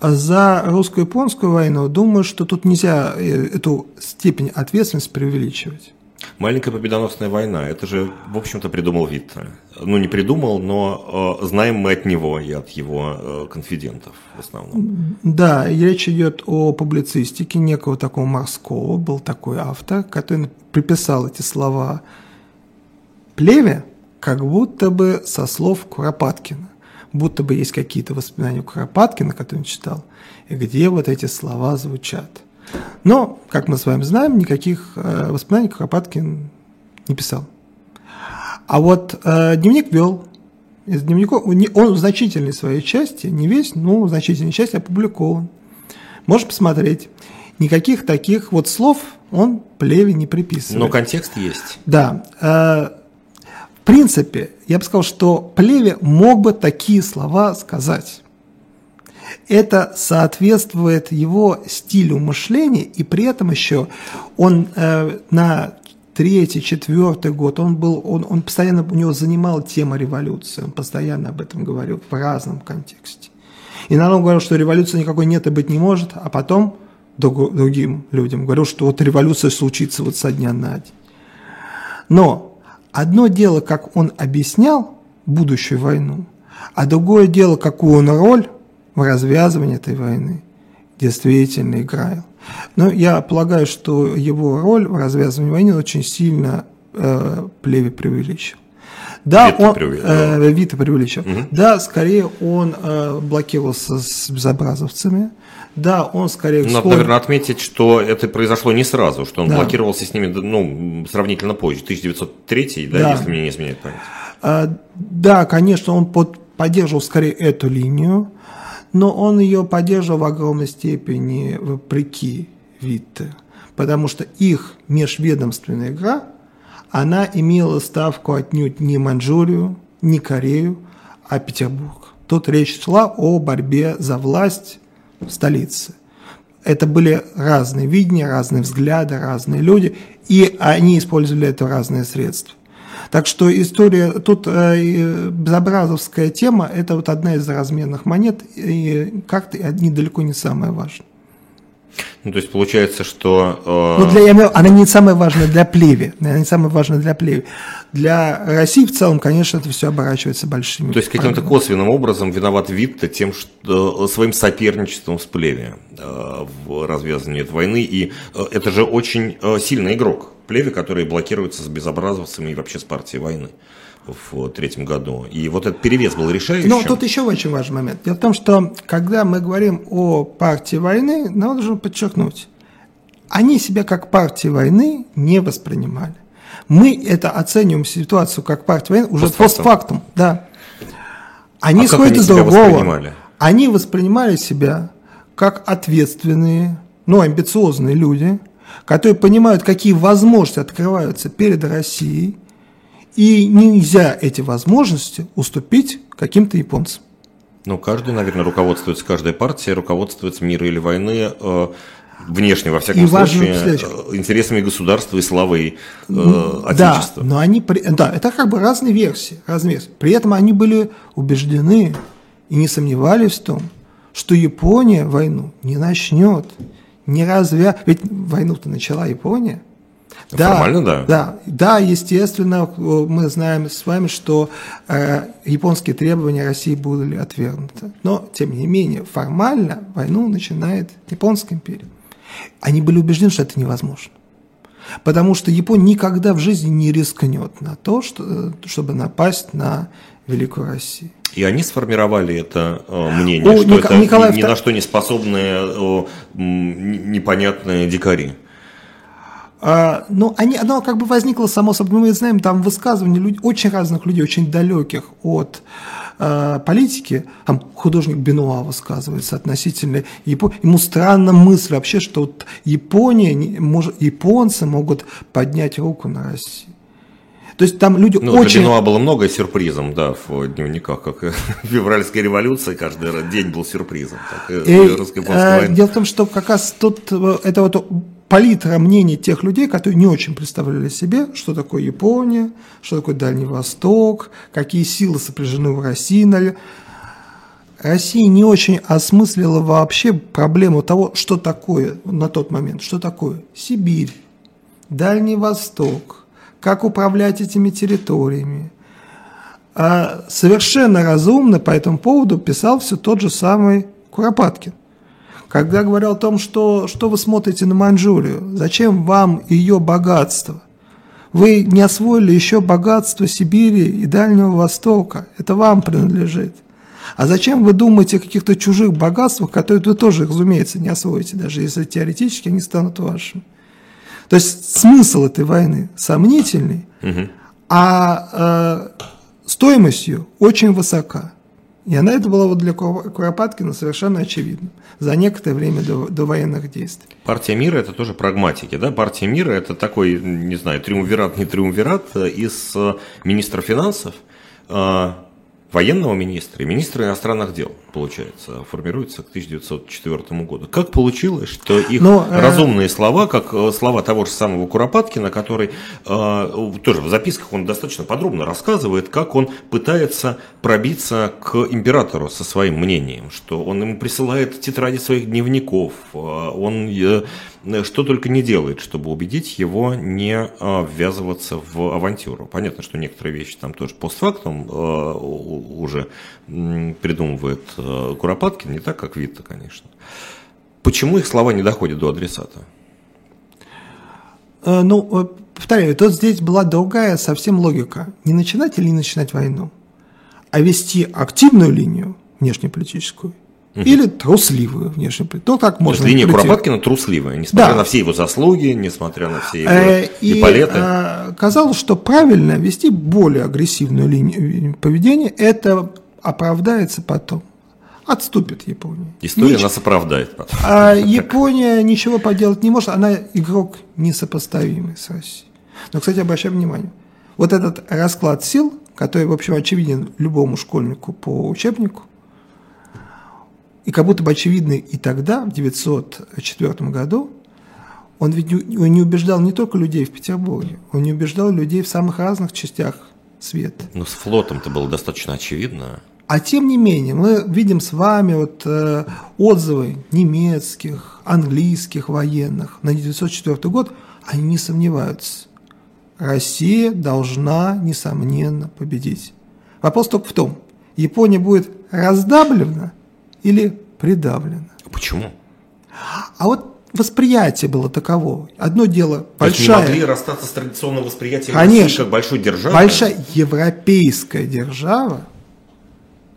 За русско-японскую войну, думаю, что тут нельзя э, эту степень ответственности преувеличивать. Маленькая победоносная война, это же, в общем-то, придумал Витте. Ну, не придумал, но э, знаем мы от него и от его э, конфидентов в основном. Да, речь идет о публицистике некого такого морского, был такой автор, который приписал эти слова плеве, как будто бы со слов Куропаткина будто бы есть какие-то воспоминания у Куропаткина, которые он читал, и где вот эти слова звучат. Но, как мы с вами знаем, никаких э, воспоминаний Куропаткин не писал. А вот э, дневник вел. Из дневников он в значительной своей части, не весь, но в значительной части опубликован. Можешь посмотреть. Никаких таких вот слов он плеве не приписывает. Но контекст есть. Да. Э, в принципе, я бы сказал, что Плеве мог бы такие слова сказать. это соответствует его стилю мышления, и при этом еще он э, на третий, четвертый год, он был, он, он постоянно, у него занимала тема революции, он постоянно об этом говорил в разном контексте. И на он говорил, что революции никакой нет и быть не может, а потом другим людям говорил, что вот революция случится вот со дня на день. Но одно дело, как он объяснял будущую войну, а другое дело, какую он роль в развязывании этой войны действительно играл. Но я полагаю, что его роль в развязывании войны очень сильно э, Плеви преувеличил. Да, Вита он преувеличил. Э, Вита преувеличил. Угу. Да, скорее он э, блокировался с безобразовцами. Да, он скорее... Надо, склон... наверное, отметить, что это произошло не сразу, что он да. блокировался с ними ну, сравнительно позже, 1903, да, да. если мне не изменяет память. А, да, конечно, он под, поддерживал скорее эту линию но он ее поддерживал в огромной степени вопреки Витте, потому что их межведомственная игра, она имела ставку отнюдь не Маньчжурию, не Корею, а Петербург. Тут речь шла о борьбе за власть в столице. Это были разные видения, разные взгляды, разные люди, и они использовали это разные средства. Так что история, тут э, безобразовская тема, это вот одна из разменных монет, и как-то недалеко не самая важная. Ну, то есть получается, что... Э... Ну, для, я имею, она не самая важная для плеви. Она не самая важная для плеви. Для России в целом, конечно, это все оборачивается большими. То есть каким-то косвенным образом виноват Витте тем, что своим соперничеством с плеви э, в развязывании этой войны. И э, это же очень э, сильный игрок. Плеви, который блокируется с безобразовцами и вообще с партией войны в третьем году. И вот этот перевес был решающим. Но тут еще очень важный момент. Дело в том, что когда мы говорим о партии войны, нам нужно подчеркнуть, они себя как партии войны не воспринимали. Мы это оцениваем ситуацию как партию войны уже постфактум. Да. Они а исходят из другого. Они воспринимали себя как ответственные, ну, амбициозные люди, которые понимают, какие возможности открываются перед Россией, и нельзя эти возможности уступить каким-то японцам. Ну, каждый, наверное, руководствуется, каждая партия руководствуется мира или войны э, внешне, во всяком и случае, э, интересами государства и славой э, Отечества. Да, но они, да, это как бы разные версии, разные версии. При этом они были убеждены и не сомневались в том, что Япония войну не начнет, не развя... Ведь войну-то начала Япония, да, Формально, да. Да, да, естественно, мы знаем с вами, что э, японские требования России были отвергнуты. Но, тем не менее, формально войну начинает Японская империя. Они были убеждены, что это невозможно. Потому что Япония никогда в жизни не рискнет на то, что, чтобы напасть на Великую Россию. И они сформировали это э, мнение, О, что Ник- это Николай ни, ни на что не способные э, непонятные дикари. А, ну, они, оно как бы возникло само собой, мы знаем, там высказывания людей, очень разных людей, очень далеких от э, политики, там художник Бенуа высказывается относительно Японии, ему странна мысль вообще, что вот Япония, может, японцы могут поднять руку на Россию. То есть там люди ну, очень... Для Бенуа было много сюрпризом, да, в дневниках, как февральская революция, каждый день был сюрпризом. Так, и, и, э, дело в том, что как раз тут э, это вот палитра мнений тех людей, которые не очень представляли себе, что такое Япония, что такое Дальний Восток, какие силы сопряжены в России. Россия не очень осмыслила вообще проблему того, что такое на тот момент, что такое Сибирь, Дальний Восток, как управлять этими территориями. А совершенно разумно по этому поводу писал все тот же самый Куропаткин. Когда говорил о том, что, что вы смотрите на Маньчжурию, зачем вам ее богатство? Вы не освоили еще богатство Сибири и Дальнего Востока. Это вам принадлежит. А зачем вы думаете о каких-то чужих богатствах, которые вы тоже, разумеется, не освоите, даже если теоретически они станут вашими? То есть смысл этой войны сомнительный, угу. а э, стоимость ее очень высока. И она это была вот для Куропаткина совершенно очевидно за некоторое время до, до военных действий. Партия мира это тоже прагматики, да? Партия мира это такой, не знаю, триумвират, не триумвират из э, министра финансов, э, военного министра и министра иностранных дел, получается, формируется к 1904 году. Как получилось, что их Но, э, разумные слова, как э, слова того же самого Куропаткина, который э, тоже в записках он достаточно подробно рассказывает, как он пытается пробиться к императору со своим мнением, что он ему присылает тетради своих дневников, э, он э, что только не делает, чтобы убедить его не э, ввязываться в авантюру. Понятно, что некоторые вещи там тоже постфактум э, уже придумывает э, Куропаткин, не так, как Витта, конечно. Почему их слова не доходят до адресата? Э, ну, э, повторяю, тут здесь была другая совсем логика. Не начинать или не начинать войну, а вести активную линию внешнеполитическую. Или трусливую внешнюю политику. Ну, как можно. линия Куропаткина трусливая, несмотря да. на все его заслуги, несмотря на все его э, и, эполеты. Э, казалось, что правильно вести более агрессивную линию поведения, это оправдается потом. Отступит Япония. История Нич... нас оправдает потом. А Япония ничего поделать не может, она игрок несопоставимый с Россией. Но, кстати, обращаю внимание, вот этот расклад сил, который, в общем, очевиден любому школьнику по учебнику, и как будто бы очевидно и тогда, в 1904 году, он ведь он не убеждал не только людей в Петербурге, он не убеждал людей в самых разных частях света. Но с флотом-то было достаточно очевидно. А тем не менее, мы видим с вами вот, э, отзывы немецких, английских военных на 1904 год, они не сомневаются. Россия должна, несомненно, победить. Вопрос только в том, Япония будет раздавлена – или придавлено. Почему? А вот восприятие было таково. Одно дело большая... не могли расстаться с традиционным восприятием Конечно, России как большой державы? Большая европейская держава,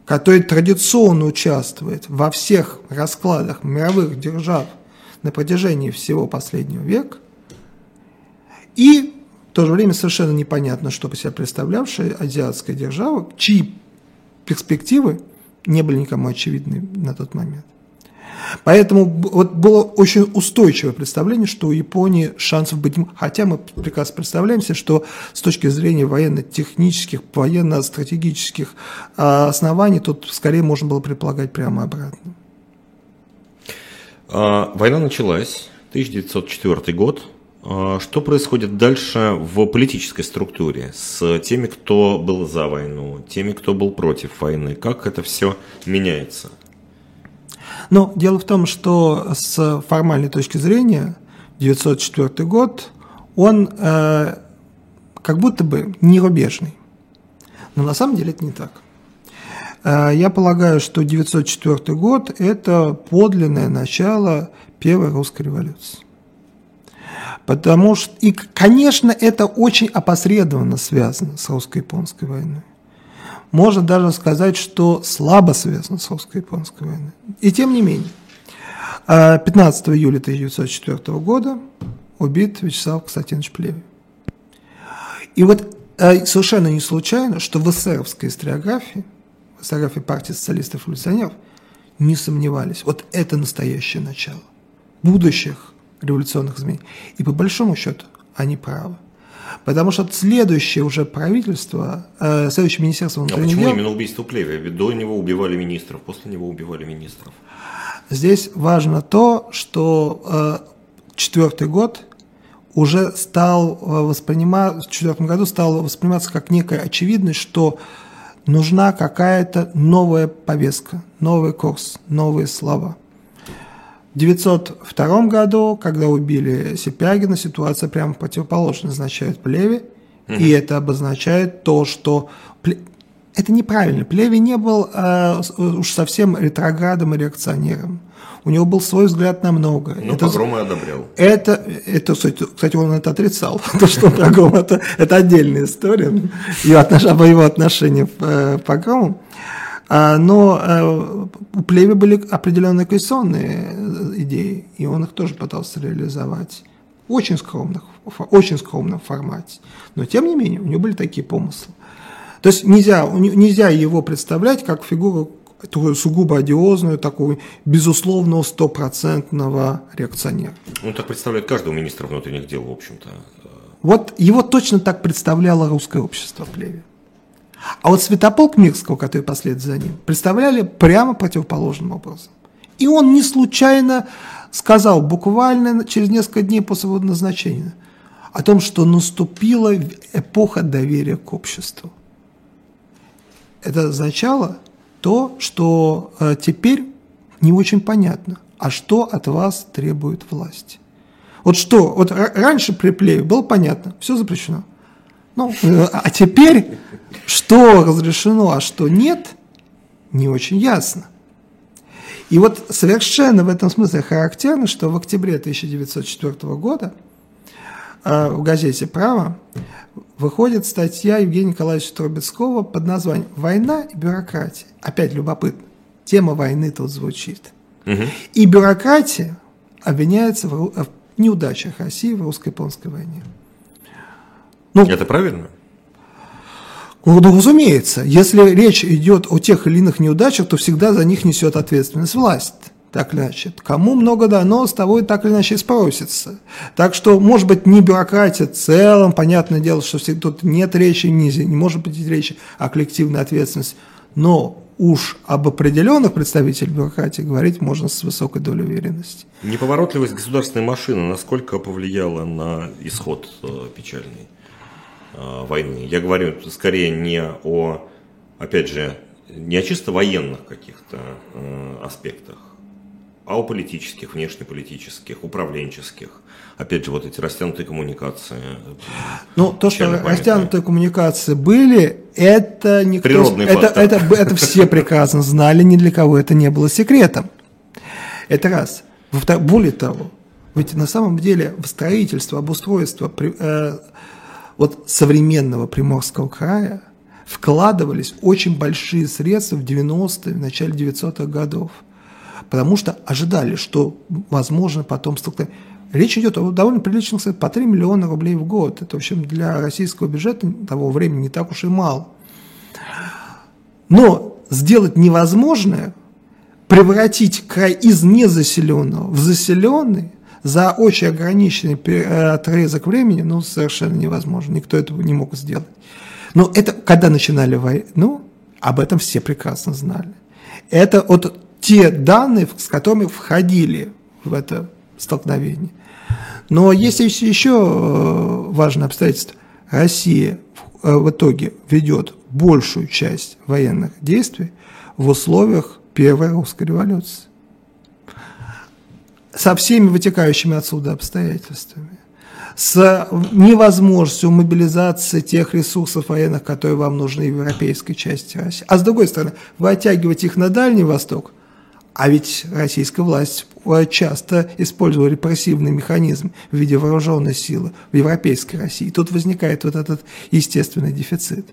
которая традиционно участвует во всех раскладах мировых держав на протяжении всего последнего века, и в то же время совершенно непонятно, что по себе представлявшая азиатская держава, чьи перспективы не были никому очевидны на тот момент. Поэтому вот было очень устойчивое представление, что у Японии шансов быть... Хотя мы прекрасно представляем себе, что с точки зрения военно-технических, военно-стратегических а, оснований, тут скорее можно было предполагать прямо обратно. А, война началась, 1904 год. А, что происходит дальше в политической структуре с теми, кто был за войну, теми, кто был против войны? Как это все меняется? Ну, дело в том, что с формальной точки зрения 1904 год, он э, как будто бы не рубежный. Но на самом деле это не так. Э, я полагаю, что 1904 год – это подлинное начало Первой русской революции. Потому что, и, конечно, это очень опосредованно связано с русско-японской войной. Можно даже сказать, что слабо связано с русско-японской войной. И тем не менее, 15 а, июля 1904 года убит Вячеслав Константинович Плеве. И вот а, совершенно не случайно, что в эсеровской историографии, в историографии партии социалистов-революционеров, не сомневались. Вот это настоящее начало будущих революционных изменений. И по большому счету они правы. Потому что следующее уже правительство, э, следующее министерство а внутренних а почему дел... именно убийство Плевия? Ведь до него убивали министров, после него убивали министров. Здесь важно то, что э, четвертый год уже стал э, восприниматься, в четвертом году стал восприниматься как некая очевидность, что нужна какая-то новая повестка, новый курс, новые слова – в 1902 году, когда убили Сипягина, ситуация прямо противоположно означает Плеве, угу. и это обозначает то, что это неправильно. Плеви не был э, уж совсем ретроградом и реакционером. У него был свой взгляд на многое. Ну, это, погромы одобрял. Это, это, кстати, он это отрицал. То, что погром, это, это отдельная история. Его, отнош, его отношение к э, погромам. А, но э, у Плеви были определенные коалиционные э, идеи, и он их тоже пытался реализовать в очень скромных, очень скромном формате. Но тем не менее, у него были такие помыслы. То есть нельзя, нельзя его представлять как фигуру такую сугубо одиозную, такую безусловного стопроцентного реакционера. Он так представляет каждого министра внутренних дел, в общем-то. Вот его точно так представляло русское общество Плеве. А вот Святополк Мирского, который последует за ним, представляли прямо противоположным образом. И он не случайно сказал буквально через несколько дней после его назначения о том, что наступила эпоха доверия к обществу. Это означало то, что э, теперь не очень понятно, а что от вас требует власть. Вот что, вот раньше при плеве было понятно, все запрещено. Ну, э, а теперь что разрешено, а что нет, не очень ясно. И вот совершенно в этом смысле характерно, что в октябре 1904 года э, в газете «Право» выходит статья Евгения Николаевича Трубецкого под названием «Война и бюрократия». Опять любопытно. Тема войны тут звучит. Угу. И бюрократия обвиняется в, в неудачах России в русско-японской войне. Ну, Это правильно? Ну, разумеется, если речь идет о тех или иных неудачах, то всегда за них несет ответственность власть. Так или иначе. Кому много дано, с того и так или иначе спросится. Так что, может быть, не бюрократия в целом, понятное дело, что тут нет речи, не, не может быть речи о коллективной ответственности, но уж об определенных представителях бюрократии говорить можно с высокой долей уверенности. Неповоротливость государственной машины насколько повлияла на исход э, печальный? Э, войны. Я говорю скорее не о, опять же, не о чисто военных каких-то э, аспектах, а о политических, внешнеполитических, управленческих. Опять же, вот эти растянутые коммуникации. Ну, то, что памятные. растянутые коммуникации были, это никто... Природный это, это, это, это все прекрасно знали, ни для кого это не было секретом. Это раз. Более того, ведь на самом деле в строительство, обустройство э, вот современного Приморского края вкладывались очень большие средства в 90-е, в начале 900-х годов, потому что ожидали, что возможно потом столкновение. Речь идет о довольно приличных средствах, по 3 миллиона рублей в год. Это, в общем, для российского бюджета того времени не так уж и мало. Но сделать невозможное, превратить край из незаселенного в заселенный, за очень ограниченный э, отрезок времени, ну, совершенно невозможно. Никто этого не мог сделать. Но это, когда начинали войну, об этом все прекрасно знали. Это вот те данные, с которыми входили в это столкновение. Но есть еще э, важное обстоятельство. Россия э, в итоге ведет большую часть военных действий в условиях Первой русской революции со всеми вытекающими отсюда обстоятельствами, с невозможностью мобилизации тех ресурсов военных, которые вам нужны в европейской части России. А с другой стороны, вы оттягиваете их на Дальний Восток, а ведь российская власть часто использовала репрессивный механизм в виде вооруженной силы в европейской России. Тут возникает вот этот естественный дефицит.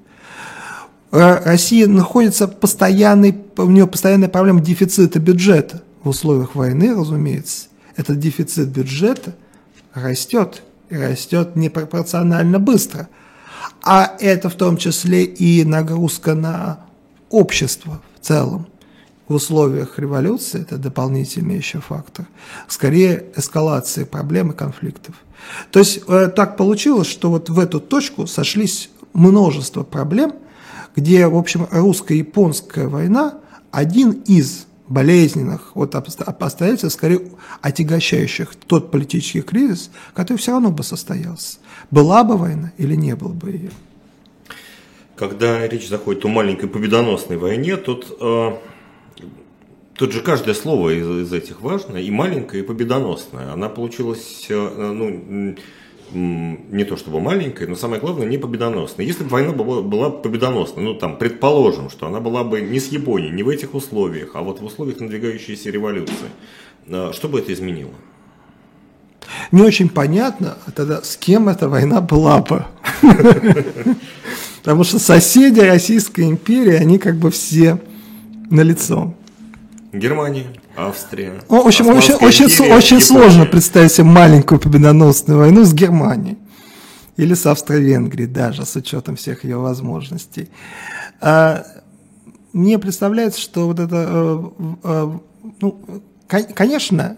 Россия находится постоянной, у нее постоянная проблема дефицита бюджета в условиях войны, разумеется этот дефицит бюджета растет, и растет непропорционально быстро. А это в том числе и нагрузка на общество в целом. В условиях революции это дополнительный еще фактор. Скорее эскалация проблем и конфликтов. То есть э, так получилось, что вот в эту точку сошлись множество проблем, где, в общем, русско-японская война один из болезненных вот обстоятельств, скорее отягощающих тот политический кризис, который все равно бы состоялся. Была бы война или не было бы ее? Когда речь заходит о маленькой победоносной войне, тут, э, тут же каждое слово из, из этих важно, и маленькое, и победоносное. Она получилась, э, ну, не то чтобы маленькой, но самое главное, не победоносной. Если бы война была, победоносной, ну там, предположим, что она была бы не с Японией, не в этих условиях, а вот в условиях надвигающейся революции, а, что бы это изменило? Не очень понятно, а тогда с кем эта война была бы. Потому что соседи Российской империи, они как бы все на лицо. Германия. Австрия. Ну, в общем, очень, очень, империя, очень сложно представить себе маленькую победоносную войну с Германией. Или с Австро-Венгрией даже, с учетом всех ее возможностей. А, мне представляется, что вот это, э, э, ну, конечно,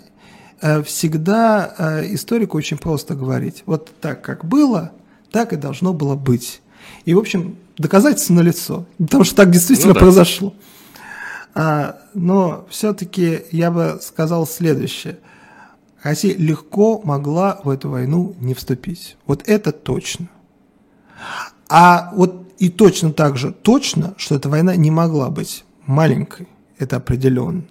э, всегда историку очень просто говорить. Вот так, как было, так и должно было быть. И, в общем, доказательство налицо, потому что так действительно ну, да. произошло. А, но все-таки я бы сказал следующее. Россия легко могла в эту войну не вступить. Вот это точно. А вот и точно так же точно, что эта война не могла быть маленькой. Это определенно.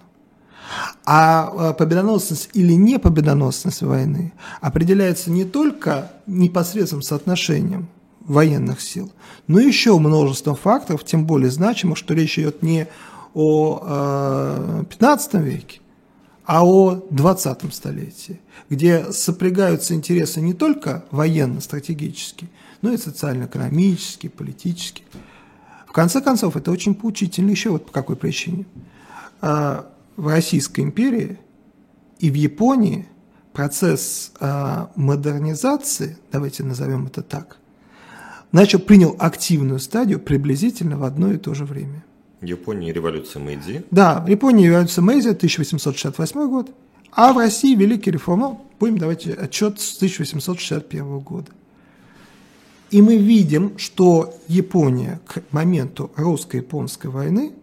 А, а победоносность или не победоносность войны определяется не только непосредственным соотношением военных сил, но еще множеством факторов, тем более значимых, что речь идет не о 15 э, веке, а о 20 столетии, где сопрягаются интересы не только военно-стратегические, но и социально-экономические, политические. В конце концов, это очень поучительно еще вот по какой причине. А, в Российской империи и в Японии процесс а, модернизации, давайте назовем это так, начал, принял активную стадию приблизительно в одно и то же время. Япония революция Мэйдзи. Да, в Японии революция Мэйдзи, 1868 год, а в России Великий реформа, будем давать отчет с 1861 года. И мы видим, что Япония к моменту русско-японской войны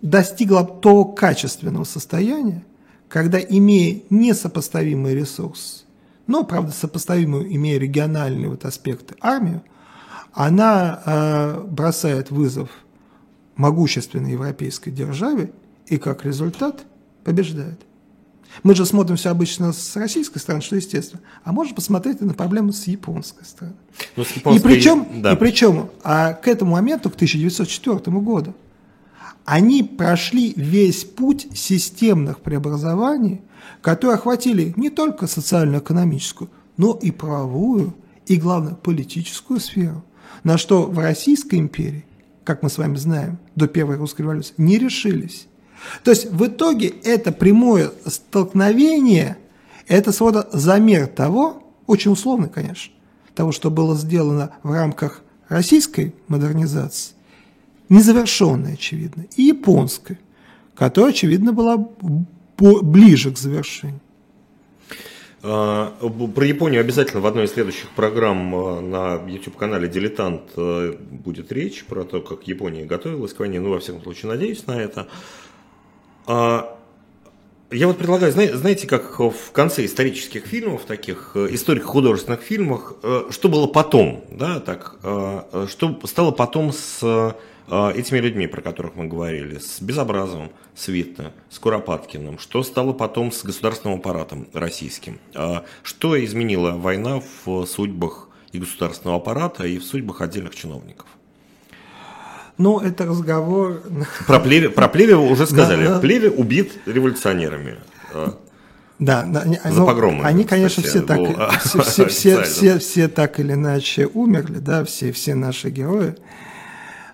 достигла того качественного состояния, когда, имея несопоставимый ресурс, но, правда, сопоставимую, имея региональные вот аспекты армию, она э, бросает вызов могущественной европейской державе и как результат побеждает. Мы же смотрим все обычно с российской стороны, что естественно. А можно посмотреть и на проблемы с японской стороны. Ну, с японской... И причем, да. и причем а к этому моменту, к 1904 году, они прошли весь путь системных преобразований, которые охватили не только социально-экономическую, но и правовую, и, главное, политическую сферу, на что в Российской империи, как мы с вами знаем, до Первой русской революции, не решились. То есть в итоге это прямое столкновение, это своего замер того, очень условно, конечно, того, что было сделано в рамках российской модернизации, незавершенной, очевидно, и японской, которая, очевидно, была ближе к завершению. А, про Японию обязательно в одной из следующих программ а, на YouTube-канале «Дилетант» а, будет речь про то, как Япония готовилась к войне. Ну, во всяком случае, надеюсь на это. Я вот предлагаю, знаете, как в конце исторических фильмов, таких э, историко-художественных фильмах, э, что было потом, да, так, что стало потом с этими людьми, про которых мы говорили, с Безобразовым, с Витте, с Куропаткиным, что стало потом с государственным аппаратом российским, а, что изменила война в судьбах и государственного аппарата, и в судьбах отдельных чиновников. Ну, это разговор... Про, Плеве, про Плеве уже сказали. Да, да. Плеве убит революционерами. А, да, за ну, погромы. Они, конечно, все так, все, все, все, все, все так или иначе умерли, да, все, все наши герои.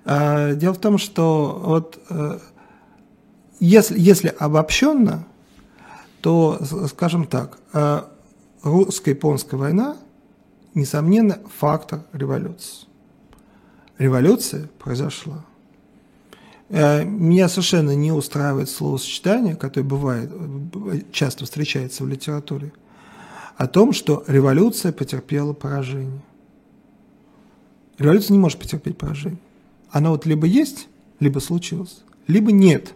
А, дело в том, что вот э, если, если обобщенно, то, скажем так, э, русско-японская война, несомненно, фактор революции. Революция произошла. Э, меня совершенно не устраивает словосочетание, которое бывает, часто встречается в литературе, о том, что революция потерпела поражение. Революция не может потерпеть поражение она вот либо есть, либо случилась, либо нет,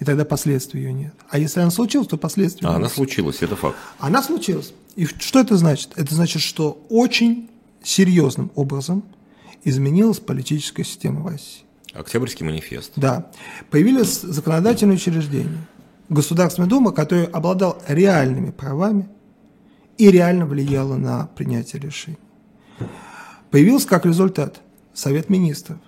и тогда последствий ее нет. А если она случилась, то последствий а нет. она случилась, это факт. Она случилась. И что это значит? Это значит, что очень серьезным образом изменилась политическая система в России. Октябрьский манифест. Да. Появились законодательные учреждения. Государственная Дума, которая обладала реальными правами и реально влияла на принятие решений. Появился как результат Совет Министров,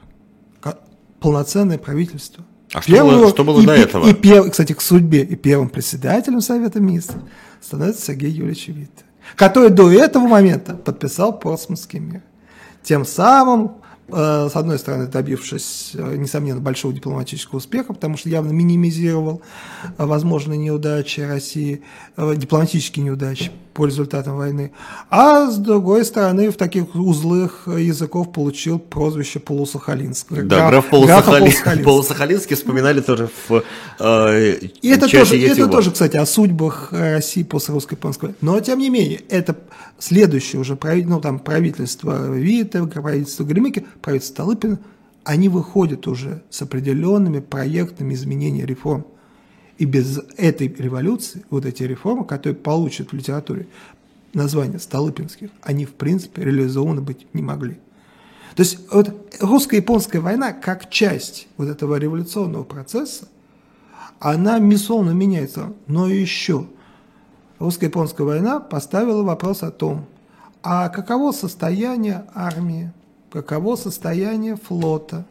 полноценное правительство. А что было, что было и, до этого? И, и, кстати, к судьбе и первым председателем Совета Министров становится Сергей Юрьевич Витте, который до этого момента подписал Портсмутский мир. Тем самым Э, с одной стороны, добившись, э, несомненно, большого дипломатического успеха, потому что явно минимизировал э, возможные неудачи России, дипломатические неудачи по результатам войны. А с другой стороны, в таких узлых языков получил прозвище Полусахалинский. Да, граф, граф Полусахалинский. Полусахалинский вспоминали тоже в э, И это тоже, это тоже, кстати, о судьбах России после русско-японской. Но, тем не менее, это следующее уже ну, там, правительство Вита, правительство Гремики, правительство Столыпина, они выходят уже с определенными проектами изменения реформ. И без этой революции, вот эти реформы, которые получат в литературе название Столыпинских, они, в принципе, реализованы быть не могли. То есть вот русско-японская война, как часть вот этого революционного процесса, она, безусловно, меняется. Но еще русско-японская война поставила вопрос о том, а каково состояние армии, каково состояние флота,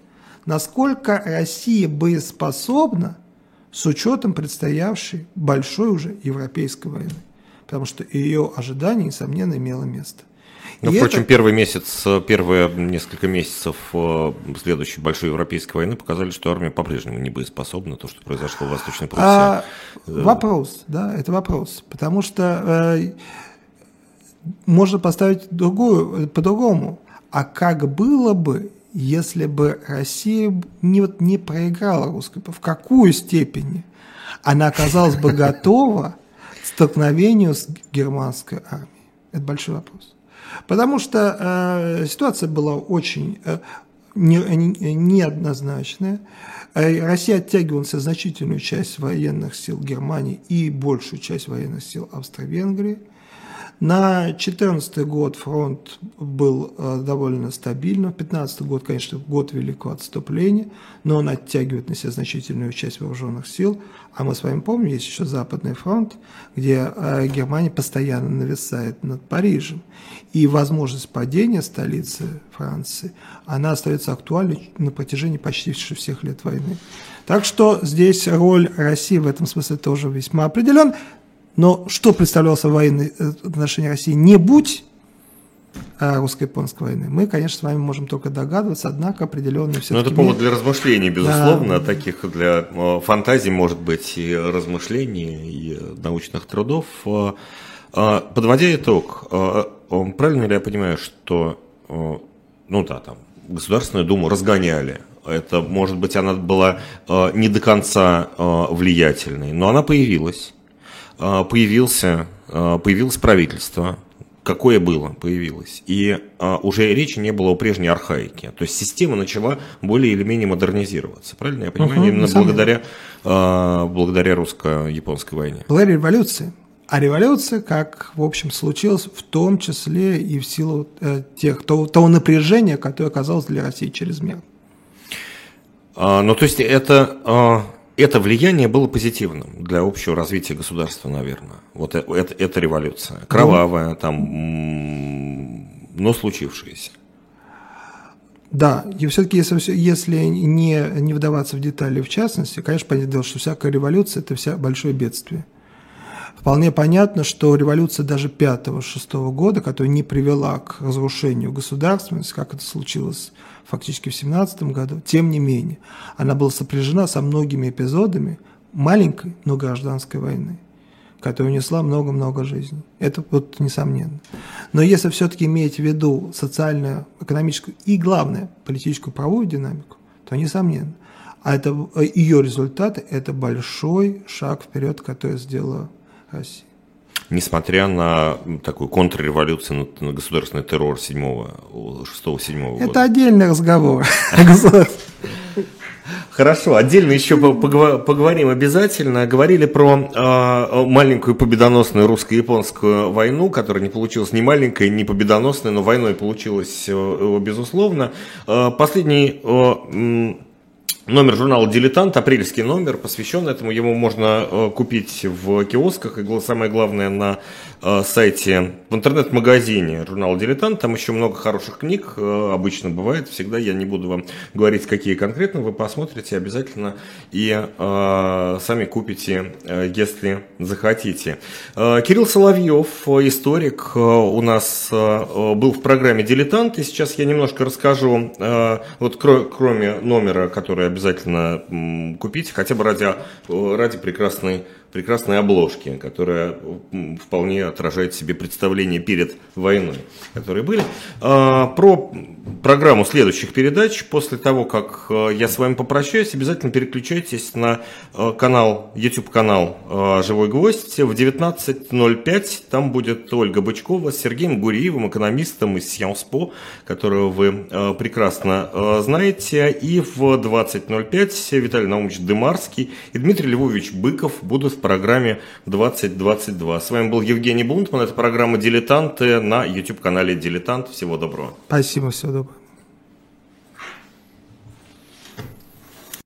насколько Россия боеспособна с учетом предстоявшей большой уже европейской войны, потому что ее ожидание, несомненно, имело место. Но, впрочем, это... первый месяц, первые несколько месяцев э, следующей большой европейской войны показали, что армия по-прежнему не боеспособна, то, что произошло в Восточной Пруссии. А, э, вопрос, да, это вопрос, потому что э, можно поставить другую, по-другому. А как было бы, если бы Россия не, вот, не проиграла русской, в какую степени она оказалась бы готова к столкновению с германской армией? Это большой вопрос. Потому что э, ситуация была очень э, неоднозначная. Э, Россия оттягивала значительную часть военных сил Германии и большую часть военных сил Австро-Венгрии. На 2014 год фронт был э, довольно стабильным. 2015 год, конечно, год великого отступления, но он оттягивает на себя значительную часть вооруженных сил. А мы с вами помним, есть еще Западный фронт, где э, Германия постоянно нависает над Парижем. И возможность падения столицы Франции, она остается актуальной на протяжении почти всех лет войны. Так что здесь роль России в этом смысле тоже весьма определен. Но что представлялся военный э, отношение России, не будь э, русско-японской войны, мы, конечно, с вами можем только догадываться, однако определенные все Ну, это повод для размышлений, безусловно, да. таких для э, фантазий, может быть, и размышлений, и научных трудов. Подводя итог, правильно ли я понимаю, что, ну да, там, Государственную Думу разгоняли, это, может быть, она была не до конца влиятельной, но она появилась. А, появился, а, появилось правительство, какое было, появилось. И а, уже речи не было о прежней архаике. То есть система начала более или менее модернизироваться. Правильно я понимаю? Угу, Именно благодаря, благодаря русско-японской войне. Благодаря революции. А революция, как, в общем, случилась в том числе и в силу э, тех, того, того напряжения, которое оказалось для России чрезмерно. А, ну, то есть это это влияние было позитивным для общего развития государства, наверное. Вот это, это, это революция. Кровавая, там, но случившаяся. Да, и все-таки, если, если не, не вдаваться в детали, в частности, конечно, понятное дело, что всякая революция – это вся большое бедствие. Вполне понятно, что революция даже 5-6 года, которая не привела к разрушению государственности, как это случилось фактически в 17 году, тем не менее, она была сопряжена со многими эпизодами маленькой, но гражданской войны, которая унесла много-много жизней. Это вот несомненно. Но если все-таки иметь в виду социальную, экономическую и, главное, политическую правовую динамику, то несомненно. А это, ее результаты – это большой шаг вперед, который сделала Россия несмотря на такую контрреволюцию, на, государственный террор 6-7 года. Это отдельный разговор. Хорошо, отдельно еще поговорим обязательно. Говорили про э, маленькую победоносную русско-японскую войну, которая не получилась ни маленькой, ни победоносной, но войной получилась, э, безусловно. Э, последний э, Номер журнала «Дилетант», апрельский номер, посвящен этому. Его можно э, купить в киосках и, самое главное, на э, сайте, в интернет-магазине журнала «Дилетант». Там еще много хороших книг э, обычно бывает. Всегда я не буду вам говорить, какие конкретно. Вы посмотрите обязательно и сами купите, если захотите. Кирилл Соловьев, историк, у нас был в программе «Дилетант». И сейчас я немножко расскажу, вот кроме номера, который обязательно купить, хотя бы ради, ради прекрасной прекрасной обложки, которая вполне отражает себе представление перед войной, которые были. А, про программу следующих передач. После того, как э, я с вами попрощаюсь, обязательно переключайтесь на э, канал, YouTube-канал э, «Живой гвоздь». В 19.05 там будет Ольга Бычкова с Сергеем Гуриевым, экономистом из Сианспо, которого вы прекрасно знаете. И в 20.05 Виталий Наумович Дымарский и Дмитрий Львович Быков будут в программе 2022. С вами был Евгений Бунтман. Это программа «Дилетанты» на YouTube-канале «Дилетант». Всего доброго. Спасибо, всего доброго.